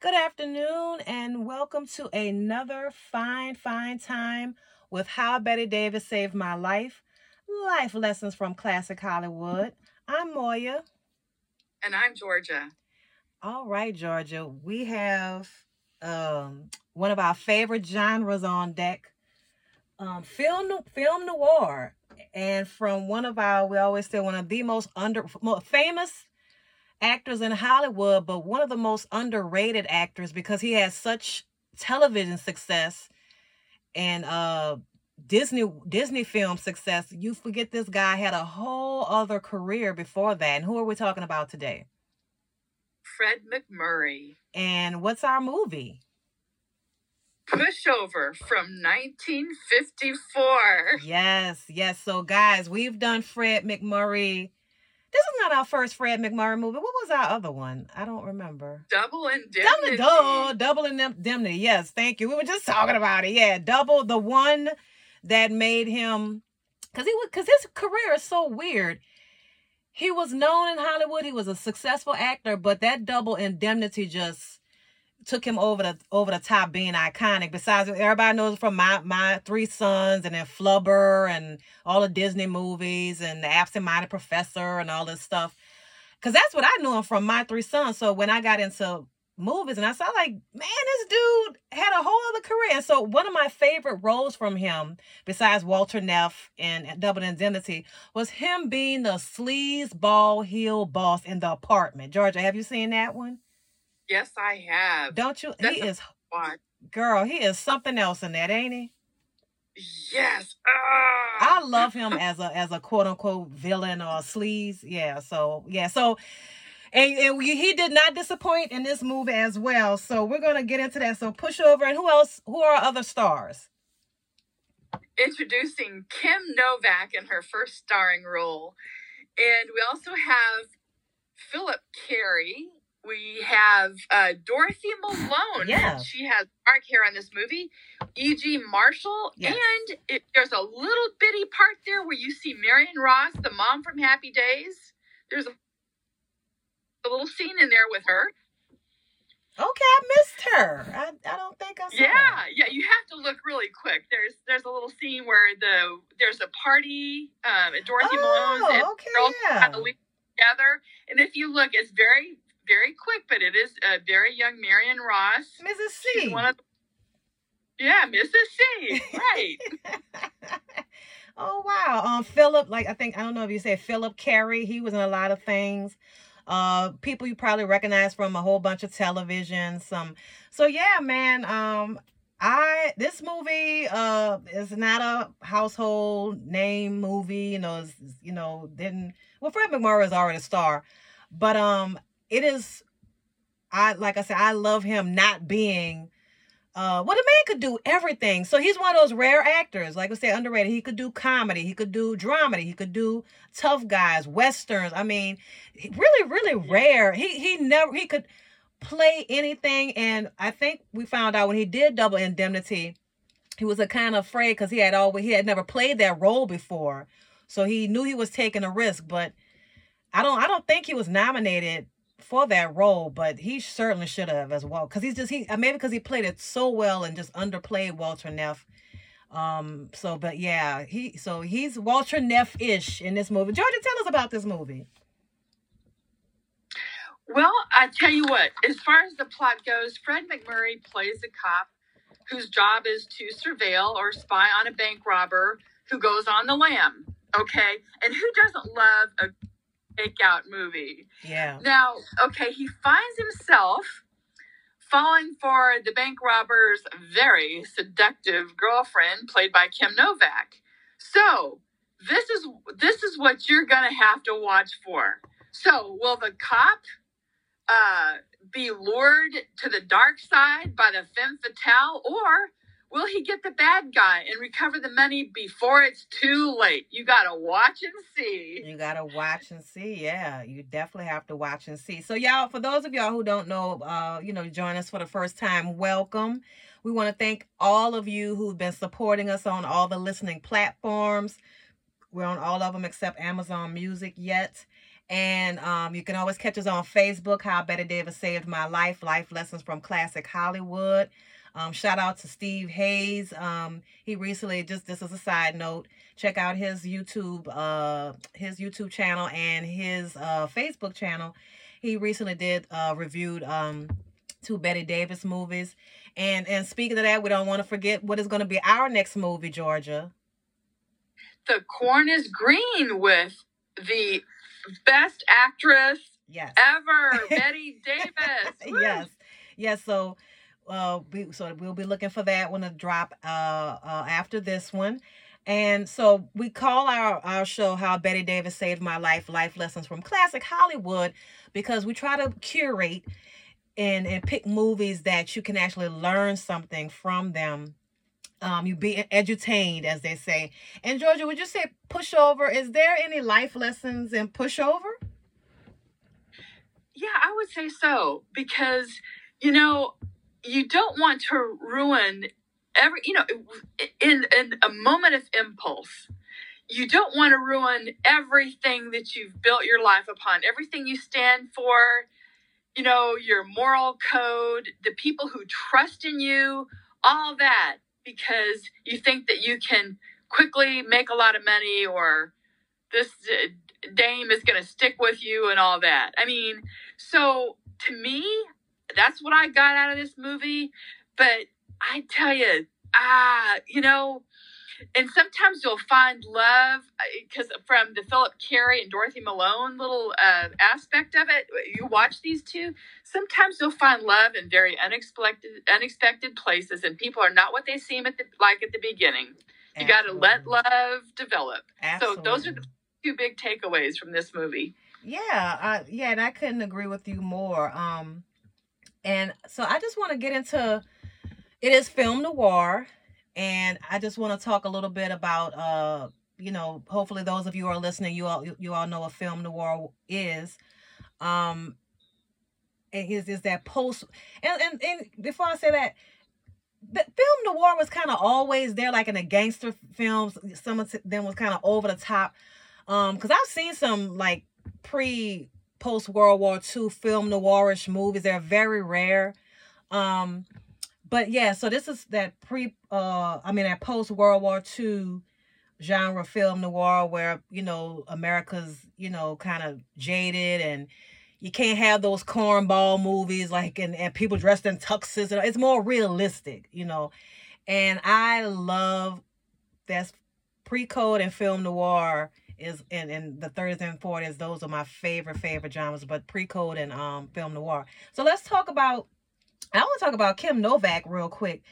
Good afternoon, and welcome to another fine, fine time with How Bette Davis Saved My Life Life Lessons from Classic Hollywood. I'm Moya. And I'm Georgia. All right, Georgia. We have um, one of our favorite genres on deck um, film, film noir. And from one of our, we always say, one of the most under most famous actors in Hollywood, but one of the most underrated actors because he has such television success and uh Disney Disney film success. You forget this guy had a whole other career before that. And who are we talking about today? Fred MacMurray. And what's our movie? Pushover from 1954. Yes, yes. So guys, we've done Fred MacMurray. this is not our first Fred MacMurray movie. What was our other one? I don't remember. Double Indemnity. Double, double Indemnity. Yes, thank you. We were just talking about it. Yeah, double the one that made him because he was because his career is so weird. He was known in Hollywood. He was a successful actor, but that double indemnity just took him over the over the top being iconic. Besides, everybody knows from my my three sons and then Flubber and all the Disney movies and the absent-minded professor and all this stuff. Cause that's what I knew him from my three sons. So when I got into movies and I saw like, man, this dude had a whole other career. And so one of my favorite roles from him, besides Walter Neff and Double Indemnity, was him being the sleaze ball heel boss in the apartment. Georgia, have you seen that one? Yes, I have. Don't you? That's he is. Girl, he is something else in that, ain't he? Yes. Ah. I love him as a as a quote unquote villain or sleaze. Yeah. So yeah. So and, and we, he did not disappoint in this movie as well. So we're gonna get into that. So push over and who else? Who are other stars? Introducing Kim Novak in her first starring role, and we also have Philip Carey we have uh, Dorothy Malone. Yeah. She has dark hair on this movie. E.G. Marshall. Yes. And it, there's a little bitty part there where you see Marion Ross, the mom from Happy Days. There's a, a little scene in there with her. Okay, I missed her. I, I don't think I saw. Yeah, her. yeah. Yeah. You have to look really quick. There's there's a little scene where the there's a party um, at Dorothy oh, Malone's and okay, girls yeah. together. And if you look, it's very very quick, but it is a very young Marion Ross. Mrs. C. She's one of the, yeah, Mrs. C. Right. oh wow. Um Philip, like I think I don't know if you say Philip Carey, he was in a lot of things. Uh people you probably recognize from a whole bunch of television. Some so yeah, man. Um I this movie uh is not a household name movie, you know, you know, didn't well Fred MacMurray is already a star. But um it is I like I said, I love him not being uh well the man could do everything. So he's one of those rare actors, like I said, underrated. He could do comedy, he could do dramedy, he could do tough guys, westerns. I mean, really, really rare. He he never he could play anything. And I think we found out when he did double indemnity, he was a kind of afraid because he had always he had never played that role before. So he knew he was taking a risk, but I don't I don't think he was nominated for that role, but he certainly should have as well. Because he's just he uh, maybe because he played it so well and just underplayed Walter Neff. Um. So, but yeah, he so he's Walter Neff ish in this movie. Georgia, tell us about this movie. Well, I tell you what. As far as the plot goes, Fred MacMurray plays a cop whose job is to surveil or spy on a bank robber who goes on the lam. Okay, and who doesn't love a takeout movie. Yeah. Now, okay, he finds himself falling for the bank robber's very seductive girlfriend, played by Kim Novak. So this is this is what you're gonna have to watch for. So will the cop uh, be lured to the dark side by the femme fatale, or Will he get the bad guy and recover the money before it's too late? You got to watch and see. You got to watch and see. Yeah, you definitely have to watch and see. So, y'all, for those of y'all who don't know, uh, you know, join us for the first time, welcome. We want to thank all of you who've been supporting us on all the listening platforms. We're on all of them except Amazon Music yet. And um, you can always catch us on Facebook, How Bette Davis Saved My Life, Life Lessons from Classic Hollywood. Um, shout out to Steve Hayes. Um, he recently just this is a side note. Check out his YouTube, uh, his YouTube channel and his uh, Facebook channel. He recently did uh, reviewed um, two Bette Davis movies. And and speaking of that, we don't want to forget what is going to be our next movie, Georgia. The corn is green with the best actress yes. ever, Bette Davis. yes, yes. So uh, we, so we'll be looking for that one to drop uh, uh, after this one. And so we call our, our show How Bette Davis Saved My Life, Life Lessons from Classic Hollywood, because we try to curate and, and pick movies that you can actually learn something from them. Um, you be edutained, as they say. And Georgia, would you say pushover? Is there any life lessons in pushover? Yeah, I would say so because you know you don't want to ruin every you know in in a moment of impulse you don't want to ruin everything that you've built your life upon. Everything you stand for you know your moral code the people who trust in you all that because you think that you can quickly make a lot of money or this dame is going to stick with you and all that. I mean so to me that's what I got out of this movie. But I tell you, ah, you know, and sometimes you'll find love because uh, from the Philip Carey and Dorothy Malone little uh, aspect of it, you watch these two. Sometimes you'll find love in very unexpected unexpected places, and people are not what they seem at the like at the beginning. You got to let love develop. Absolutely. So those are the two big takeaways from this movie. Yeah, uh, yeah, and I couldn't agree with you more. Um, and so I just want to get into it is film noir and I just want to talk a little bit about uh you know, hopefully those of you are listening, you all you all know what film noir is. Um is is that post and, and and before I say that the film noir was kind of always there like in the gangster films some of them was kind of over the top um because i've seen some like pre post World War II film noirish movies. They're very rare. Um, but yeah, so this is that pre uh I mean that post World War II genre film noir where, you know, America's, you know, kind of jaded and you can't have those cornball movies like and, and people dressed in tuxes. It's more realistic, you know. And I love that's pre-code and film noir is and, and the 30s and 40s those are my favorite favorite genres but pre-code and um film noir. So let's talk about i want to talk about kim novak real quick.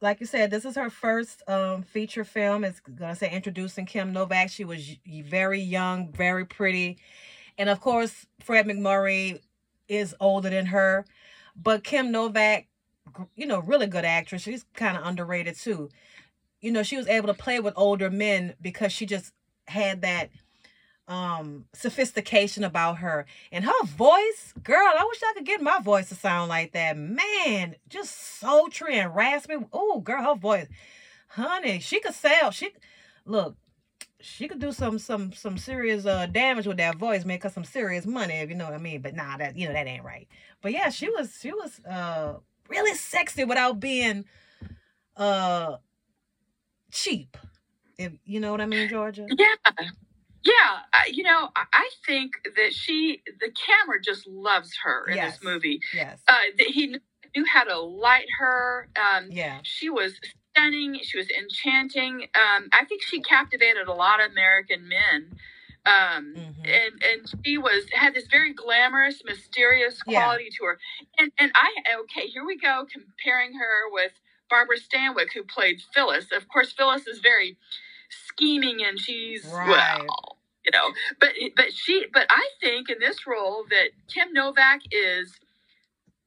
Like you said this is her first um feature film. It's gonna say introducing kim novak. She was very young very pretty. And of course fred MacMurray is older than her. But kim novak you know really good actress. She's kind of underrated too. You know she was able to play with older men because she just had that um sophistication about her. And her voice girl i wish i could get my voice to sound like that. Man just sultry and raspy. Oh girl her voice. Honey she could sell. She look she could do some some some serious uh damage with that voice make her some serious money if you know what i mean. But nah that you know that ain't right. But yeah she was she was uh really sexy without being uh cheap if you know what I mean, Georgia. Yeah. Yeah, you know, I think that she, the camera just loves her in yes. this movie. Yes. Uh, he knew how to light her. Um, yeah. She was stunning. She was enchanting. Um, I think she captivated a lot of American men. Um, mm-hmm. and, and she was, had this very glamorous, mysterious quality yeah. to her. And, and I, okay, here we go, comparing her with Barbara Stanwyck, who played Phyllis. Of course, Phyllis is very, scheming and she's right. well you know but but she but i think in this role that kim novak is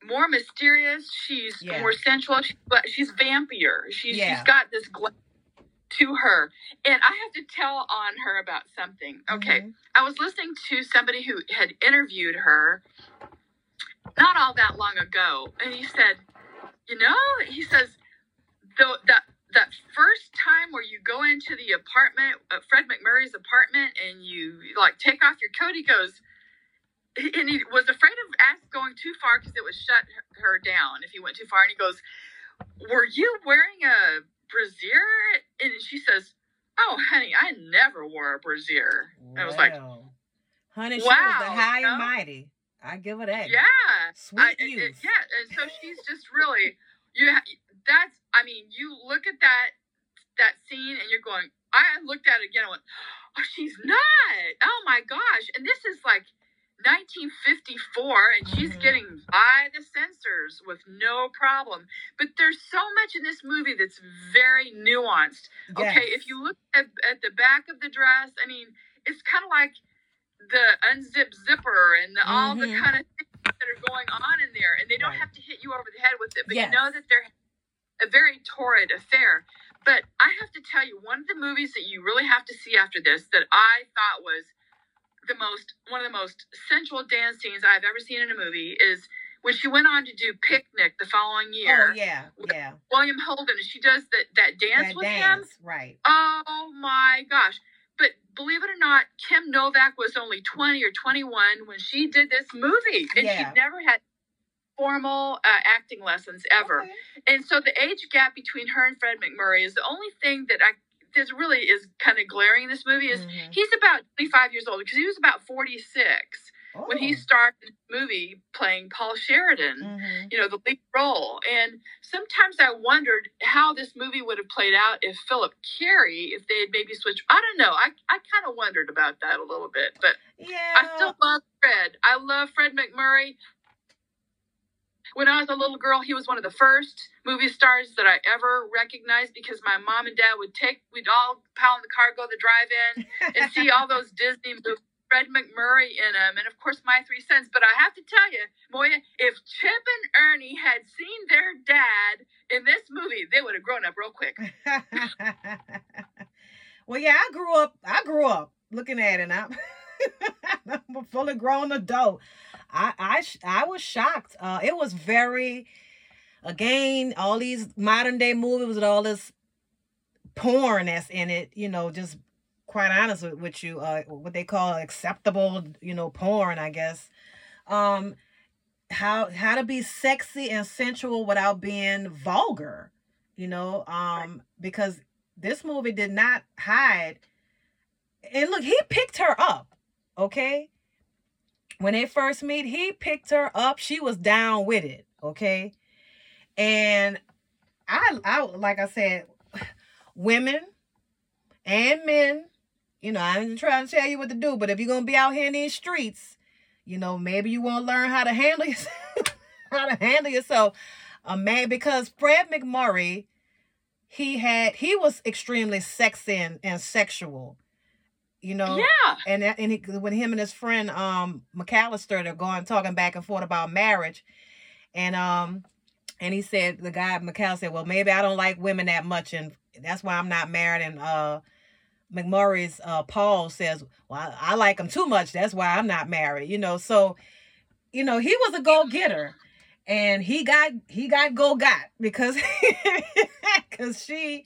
more mysterious. She's Yeah. more sensual. She, but she's vampier. She's Yeah. she's got this gla- to her, and I have to tell on her about something. Okay, Mhm. I was listening to somebody who had interviewed her not all that long ago, and he said, you know, he says the that that first time where you go into the apartment, uh, Fred MacMurray's apartment, and you like take off your coat, he goes. And he was afraid of ask going too far because it would shut her- down if he went too far. And he goes, "Were you wearing a brassiere?" And she says, "Oh, honey, I never wore a brassiere." And I was like, honey, she was the high you know? and mighty. I give her that. Yeah, Sweet I, it- yeah, and so she's just really you. Ha- that's I mean, you look at that that scene and you're going. I looked at it again and went, "Oh, she's not! Oh my gosh!" And this is like 1954, and she's Mhm. getting by the censors with no problem. But there's so much in this movie that's very nuanced. Okay, if you look at, at the back of the dress, I mean, it's kind of like the unzip zipper and the, all the Mhm. kind of things that are going on in there, and they don't Right. have to hit you over the head with it, but Yes. you know that they're a very torrid affair. But I have to tell you, one of the movies that you really have to see after this that I thought was the most one of the most sensual dance scenes I've ever seen in a movie is when she went on to do Picnic the following oh, year. Oh yeah, yeah. William Holden, and she does that that dance That with him. right? Oh my gosh. But believe it or not, Kim Novak was only 20 or 21 when she did this movie. And Yeah. she'd never had formal uh, acting lessons ever. Okay. And so the age gap between her and Fred MacMurray is the only thing that I this really is kind of glaring in this movie is Mhm. he's about 25 years old because he was about 46 when he Oh. started the movie playing Paul Sheridan Mhm. you know, the lead role. And sometimes I wondered how this movie would have played out if Philip Carey, if they had maybe switched. I don't know. I, I kind of wondered about that a little bit, but Yeah. I still love Fred. I love Fred MacMurray. When I was a little girl, he was one of the first movie stars that I ever recognized because my mom and dad would take, we'd all pile in the car, go to the drive-in, and see all those Disney movies. Fred MacMurray in them, and of course my three sons. But I have to tell you, Moya, if Chip and Ernie had seen their dad in this movie, they would have grown up real quick. well, yeah, I grew up. I grew up looking at it. and I'm, I'm a fully grown adult. I I I was shocked. Uh, it was very, again, all these modern day movies with all this porn that's in it. You know, just quite honest with, with you, uh, what they call acceptable, you know, porn. I guess. Um, how how to be sexy and sensual without being vulgar you know um because this movie did not hide and look he picked her up okay when they first meet he picked her up. She was down with it okay? And i i like i said women and men you know i ain't trying to tell you what to do but if you're gonna be out here in these streets you know maybe you want to learn how to handle yourself how to handle yourself. A man because fred macmurray he had he was extremely sexy and, and sexual you know Yeah. and and he, when him and his friend um McAllister they're going talking back and forth about marriage, and um and he said the guy McAllister said, well maybe I don't like women that much and that's why I'm not married and uh MacMurray's uh Paul says well I, I like him too much that's why I'm not married you know so you know he was a go getter and he got he got go got because because she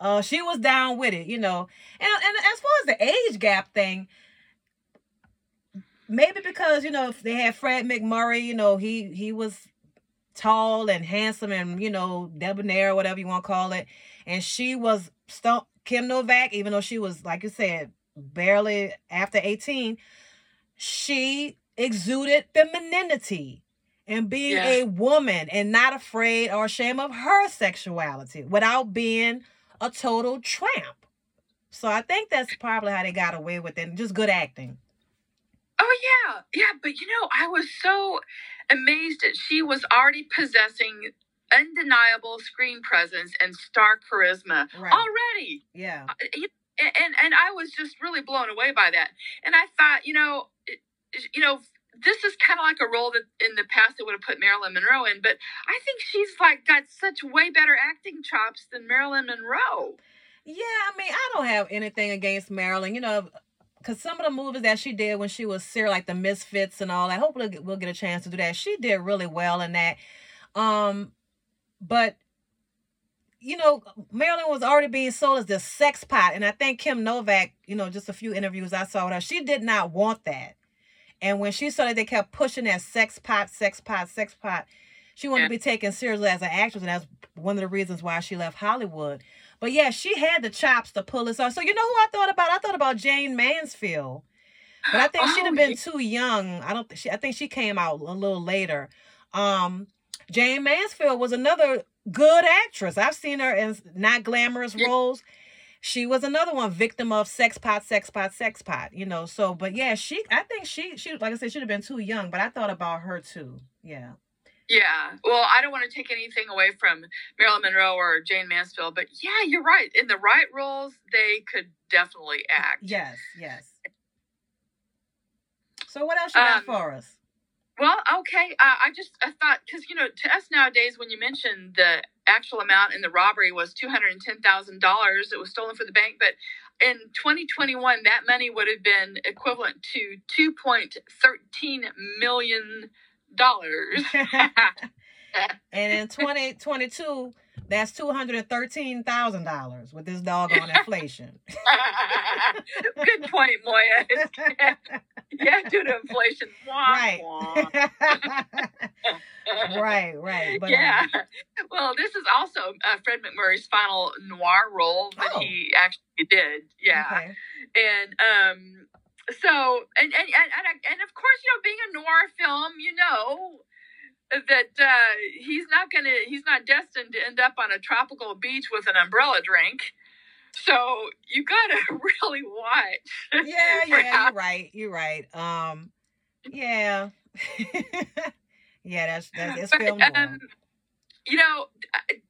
uh she was down with it you know and and as far as the age gap thing maybe because you know if they had Fred MacMurray you know he he was tall and handsome and you know debonair whatever you want to call it and she was st- Kim Novak even though she was like you said barely after 18 she exuded femininity and being Yeah. a woman and not afraid or ashamed of her sexuality without being a total tramp. So I think that's probably how they got away with it. Just good acting. Oh yeah, yeah. But you know, I was so amazed that she was already possessing undeniable screen presence and star charisma Right. already. Yeah. Uh, you- and and I was just really blown away by that. And I thought, you know, you know, this is kind of like a role that in the past they would have put Marilyn Monroe in, but I think she's like got such way better acting chops than Marilyn Monroe. Yeah, I mean, I don't have anything against Marilyn, you know, because some of the movies that she did when she was Sarah, like the Misfits and all that, hopefully we'll get a chance to do that. She did really well in that. Um, but you know, Marilyn was already being sold as the sex pot, and I think Kim Novak, you know, just a few interviews I saw with her, she did not want that. And when she saw that they kept pushing that sex pot, sex pot, sex pot, she wanted yeah. to be taken seriously as an actress, and that's one of the reasons why she left Hollywood. But yeah, she had the chops to pull this off. So you know who I thought about? I thought about Jayne Mansfield, but I think oh, she'd have been too young. I don't. Think she, I think she came out a little later. Um, Jayne Mansfield was another good actress. I've seen her in not glamorous roles. She was another one victim of sex pot, sex pot, sex pot. You know. So, but yeah, she. I think she. She like I said, should have been too young. But I thought about her too. Yeah. Yeah. Well, I don't want to take anything away from Marilyn Monroe or Jayne Mansfield, but yeah, you're right. In the right roles, they could definitely act. Yes, yes. So what else you got um, for us? Well, okay. Uh, I just I thought because you know to us nowadays, when you mentioned the actual amount in the robbery was two hundred and ten thousand dollars, it was stolen from the bank. But in 2021, that money would have been equivalent to 2.13 million dollars. and in 2022, that's two hundred and thirteen thousand dollars with this doggone inflation. Good point, Moya. yeah, due to inflation. right. right, right. But, yeah. Um, well, this is also uh, Fred MacMurray's final noir role that oh. he actually did. Yeah. Okay. And um, so and and, and and of course you know being a noir film you know that uh, he's not gonna he's not destined to end up on a tropical beach with an umbrella drink. So you gotta really watch yeah yeah you're right you're right. Um yeah. Yeah that's that's it's film um, you know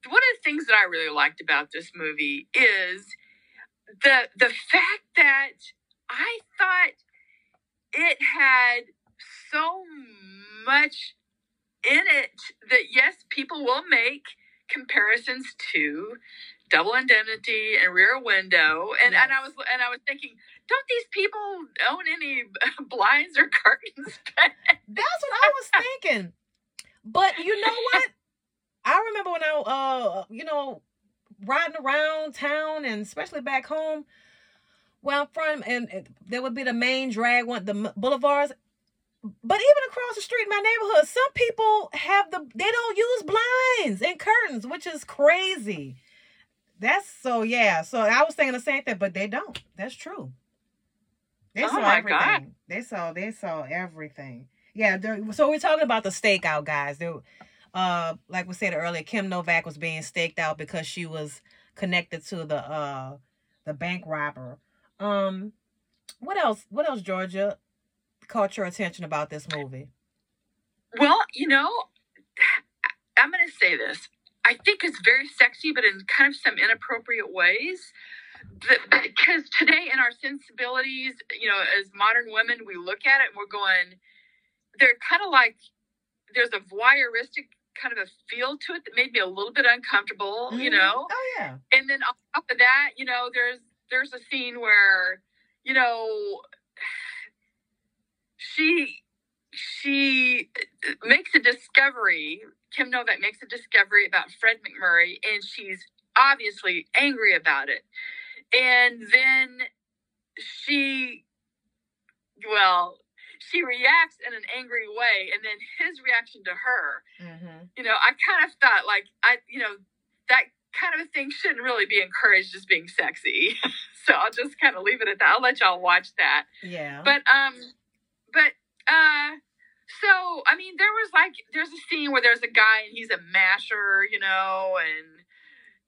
one of the things that i really liked about this movie is the the fact that I thought it had so much in it that yes, people will make comparisons to double indemnity and rear window and, yes. and i was and i was thinking don't these people own any blinds or curtains that's what i was thinking but you know what i remember when i uh you know riding around town and especially back home I'm from, and there would be the main drag one, the boulevards. But even across the street in my neighborhood, some people have the they don't use blinds and curtains, which is crazy. That's so yeah. So I was saying the same thing, but they don't. That's true. They oh saw everything. God. They saw they saw everything. Yeah. So we're talking about the stakeout guys. They, uh, like we said earlier, Kim Novak was being staked out because she was connected to the uh the bank robber. Um, what else? What else, Georgia, caught your attention about this movie? Well, you know, I'm going to say this. I think it's very sexy, but in kind of some inappropriate ways. Because today, in our sensibilities, you know, as modern women, we look at it and we're going, they're kind of like, there's a voyeuristic kind of a feel to it that made me a little bit uncomfortable, mm-hmm. you know? Oh, yeah. And then on top of that, you know, there's there's a scene where you know she she makes a discovery kim novak makes a discovery about fred macmurray and she's obviously angry about it and then she well she reacts in an angry way and then his reaction to her mm-hmm. you know i kind of thought like i you know that kind of a thing shouldn't really be encouraged as being sexy. so I'll just kind of leave it at that. I'll let y'all watch that. Yeah. But um but uh so I mean there was like there's a scene where there's a guy and he's a masher, you know, and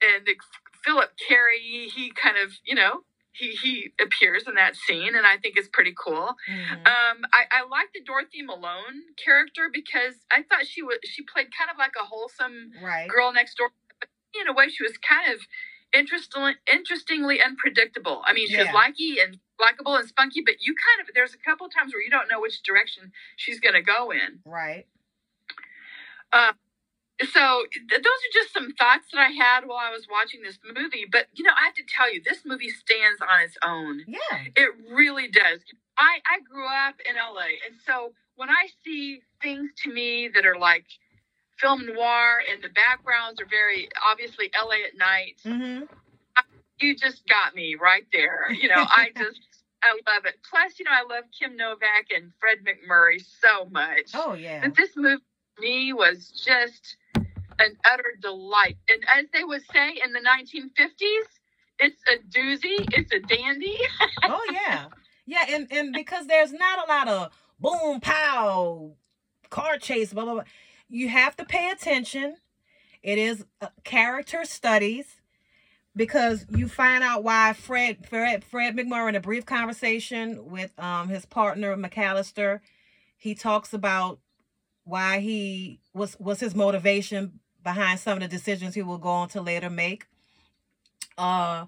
and the, Philip Carey, he kind of, you know, he he appears in that scene and I think it's pretty cool. Mm-hmm. Um, I, I like the Dorothy Malone character because I thought she was she played kind of like a wholesome right. girl next door in a way, she was kind of interestingly, interestingly unpredictable. I mean, she's Yeah. likey and likable and spunky, but you kind of there's a couple times where you don't know which direction she's going to go in. Right. Uh, so th- those are just some thoughts that I had while I was watching this movie. But you know, I have to tell you, this movie stands on its own. Yeah. It really does. I, I grew up in LA, and so when I see things to me that are like film noir and the backgrounds are very obviously LA at night, Mm-hmm. you just got me right there. You know, I just I love it. Plus, you know, I love Kim Novak and Fred MacMurray so much. Oh yeah. And this movie me was just an utter delight. And as they would say in the 1950s, it's a doozy, it's a dandy. oh yeah. Yeah, and, and because there's not a lot of boom pow car chase, blah blah blah. You have to pay attention. It is uh, character studies because you find out why Fred Fred Fred MacMurray in a brief conversation with um his partner McAllister, he talks about why he was was his motivation behind some of the decisions he will go on to later make. Uh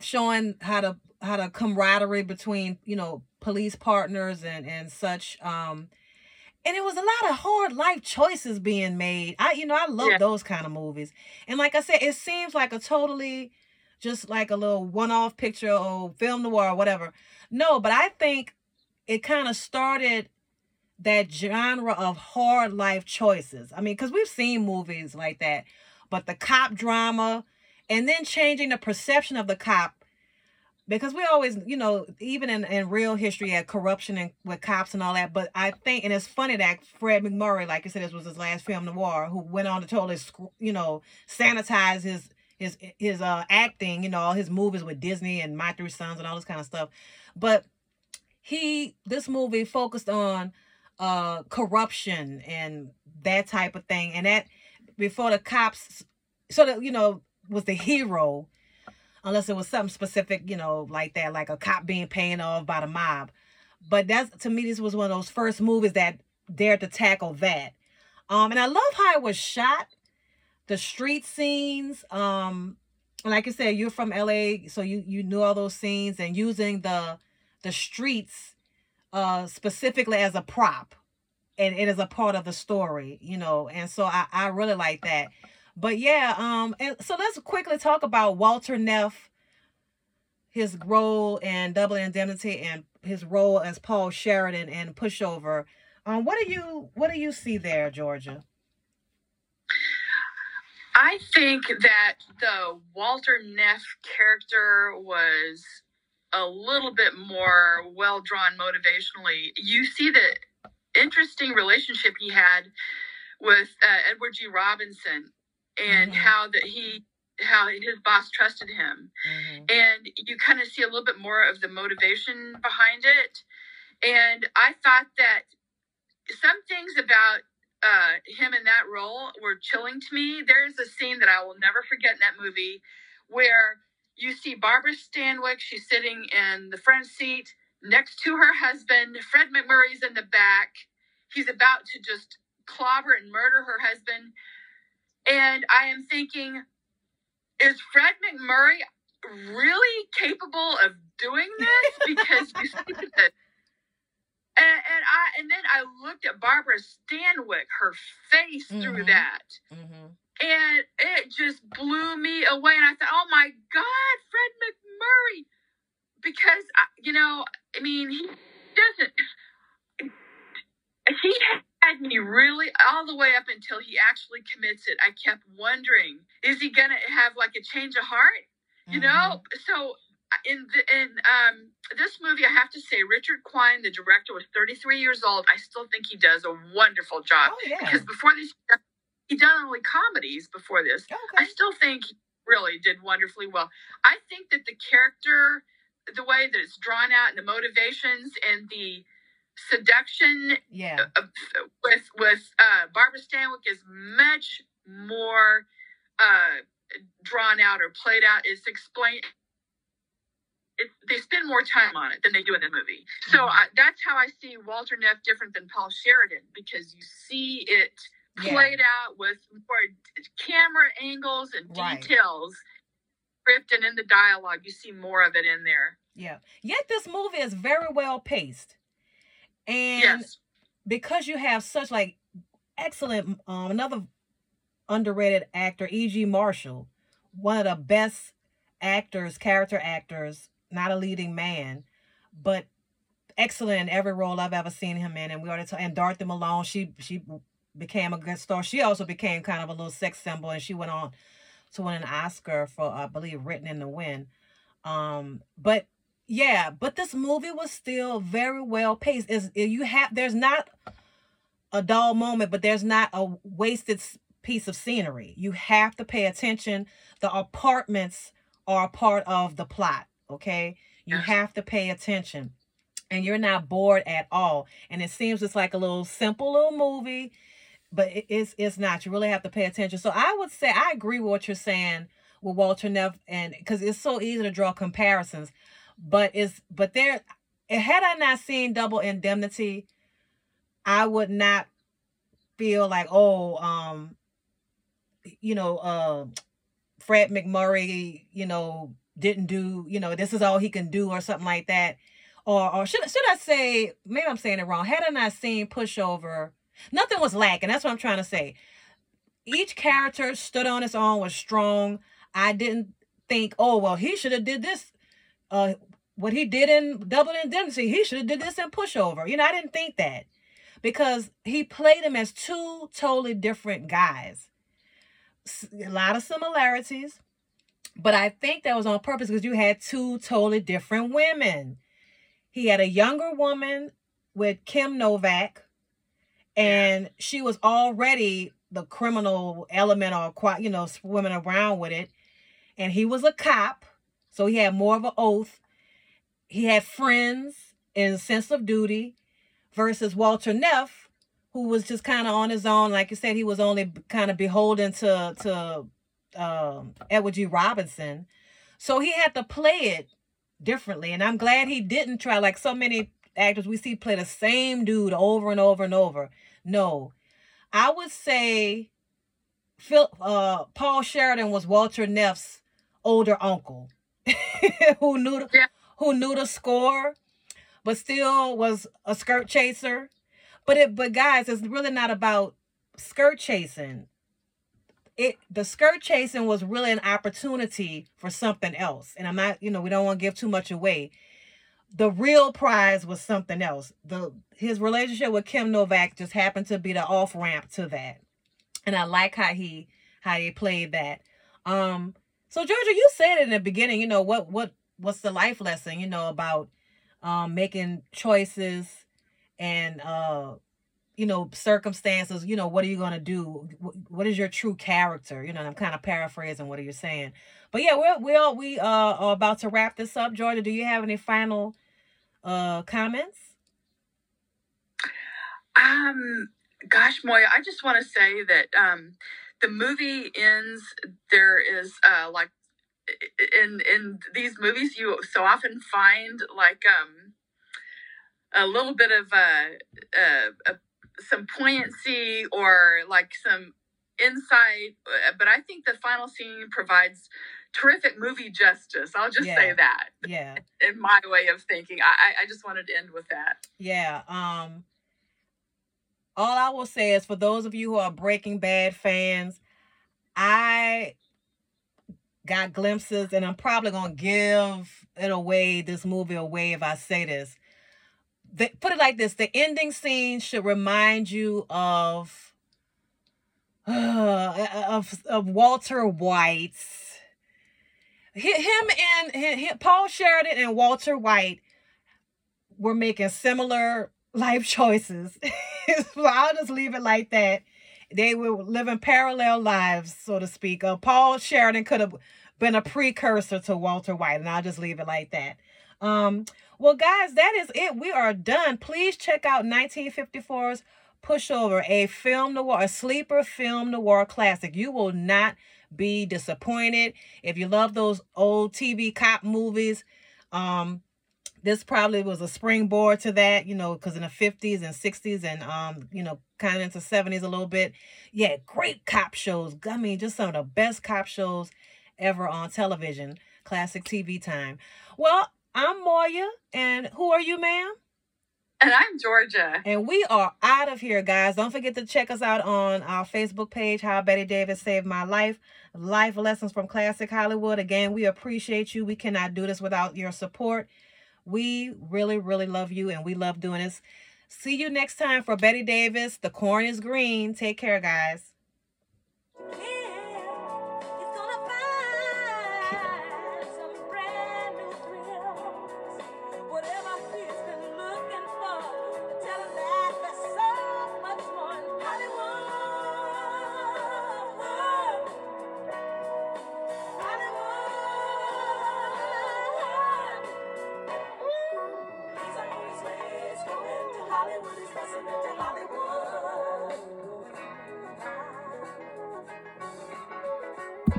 showing how to how the camaraderie between you know police partners and and such um and it was a lot of hard life choices being made. I you know i love Yeah. those kind of movies. And like i said it seems like a totally just like a little one-off picture or film noir or whatever. No but i think it kind of started that genre of hard life choices. I mean because we've seen movies like that but the cop drama and then changing the perception of the cop because we always you know even in, in real history had corruption and with cops and all that but i think and it's funny that fred macmurray like i said this was his last film noir who went on to totally you know sanitize his his his uh acting you know all his movies with disney and my three sons and all this kind of stuff. But he this movie focused on uh corruption and that type of thing and that before the cops sort of you know was the hero unless it was something specific, you know, like that, like a cop being paid off by the mob. But that's to me, this was one of those first movies that dared to tackle that. Um, and I love how it was shot, the street scenes. Um, like I said, you're from LA, so you you knew all those scenes and using the the streets uh specifically as a prop and it is a part of the story, you know, and so I, I really like that. But yeah, um, and so let's quickly talk about Walter Neff, his role in Double Indemnity, and his role as Paul Sheridan in Pushover. Um, what do you what do you see there, Georgia? I think that the Walter Neff character was a little bit more well drawn motivationally. You see the interesting relationship he had with uh, Edward G. Robinson and Mhm. how that he how his boss trusted him. And you kind of see a little bit more of the motivation behind it. And i thought that some things about uh, him in that role were chilling to me. There's a scene that i will never forget in that movie where you see barbara stanwyck she's sitting in the front seat next to her husband. Fred macmurray's in the back. He's about to just clobber and murder her husband and i am thinking is fred macmurray really capable of doing this because you see the and, and I and then I looked at Barbara Stanwyck, her face through Mhm. that, Mm-hmm. and it just blew me away. And I thought, oh my God, Fred MacMurray, because I- you know, I mean, he doesn't. He had me really all the way up until he actually commits it. I kept wondering, is he gonna have like a change of heart? you Mm-hmm. know so in the, in um this movie i have to say richard quine the director was 33 years old i still think he does a wonderful job Oh yeah. because before this he done only comedies before this Okay. i still think he really did wonderfully well i think that the character the way that it's drawn out and the motivations and the seduction Yeah. uh, with with uh, Barbara Stanwyck is much more uh, drawn out or played out. It's explained. It, they spend more time on it than they do in the movie. So Mhm. I, that's how I see Walter Neff different than Paul Sheridan because you see it yeah. played out with more camera angles and details. Right. Script in the dialogue, you see more of it in there. Yeah. Yet this movie is very well paced. And yes. because you have such like excellent um another underrated actor, E.G. Marshall, one of the best actors, character actors, not a leading man, but excellent in every role I've ever seen him in. And we already talked, and Dorothy Malone, she she became a good star. She also became kind of a little sex symbol, and she went on to win an Oscar for I believe Written in the Wind. Um, but yeah, but this movie was still very well paced. Is you have there's not a dull moment, but there's not a wasted piece of scenery. You have to pay attention. The apartments are a part of the plot. Okay, you have to pay attention, and you're not bored at all. And it seems it's like a little simple little movie, but it is it's not. You really have to pay attention. So I would say I agree with what you're saying with Walter Neff, and because it's so easy to draw comparisons but it's but there had I not seen double indemnity, I would not feel like, oh, um, you know, uh Fred MacMurray, you know, didn't do, you know, this is all he can do or something like that. Or or should should I say, maybe I'm saying it wrong. Had I not seen pushover, nothing was lacking. That's what I'm trying to say. Each character stood on its own, was strong. I didn't think, oh well, he should have did this uh what he did in double indemnity he should have did this in pushover. You know i didn't think that because he played him as two totally different guys. A lot of similarities but i think that was on purpose because you had two totally different women. He had a younger woman with kim novak and she was already the criminal element or quite you know swimming around with it and he was a cop so he had more of an oath. He had friends and sense of duty versus Walter Neff, who was just kind of on his own. Like you said, he was only kind of beholden to to um, Edward G. Robinson. So he had to play it differently. And I'm glad he didn't try like so many actors we see play the same dude over and over and over. No. I would say Phil uh Paul Sheridan was Walter Neff's older uncle. who knew the, yeah. who knew the score, but still was a skirt chaser. But it but guys, it's really not about skirt chasing. It the skirt chasing was really an opportunity for something else. And I'm not, you know, we don't want to give too much away. The real prize was something else. The his relationship with Kim Novak just happened to be the off ramp to that. And I like how he how he played that. Um so Georgia, you said in the beginning, you know, what what what's the life lesson, you know, about um making choices and uh you know circumstances you know what are you going to do what is your true character? You know i'm kind of paraphrasing what are you saying. But yeah we're we are we uh are about to wrap this up. Georgia do you have any final uh comments? Um gosh moya i just want to say that um the movie ends there is uh like in in these movies you so often find like um a little bit of uh, uh, some poignancy or like some insight uh, but i think the final scene provides terrific movie justice i'll just yeah. say that yeah. in my way of thinking. I i just wanted to end with that. Yeah um all I will say is for those of you who are Breaking Bad fans, I got glimpses, and I'm probably gonna give it away, this movie away if I say this. The, put it like this: the ending scene should remind you of uh, of of Walter White. Him and him, Paul Sheridan and Walter White were making similar life choices. I'll just leave it like that. They were living parallel lives, so to speak. Uh, Paul Sheridan could have been a precursor to Walter White, and I'll just leave it like that. Um, well, guys, that is it. We are done. Please check out 1954's Pushover, a film noir, a sleeper film noir classic. You will not be disappointed. If you love those old TV cop movies, um, this probably was a springboard to that, you know, because in the 50s and 60s and, um, you know, kind of into 70s a little bit. Yeah, great cop shows. I mean, just some of the best cop shows ever on television. Classic TV time. Well, I'm Moya, and who are you, ma'am? And I'm Georgia. And we are out of here, guys. Don't forget to check us out on our Facebook page, How Bette Davis Saved My Life. Life Lessons from Classic Hollywood. Again, we appreciate you. We cannot do this without your support. We really, really love you, and we love doing this. See you next time for Bette Davis. The corn is green. Take care, guys.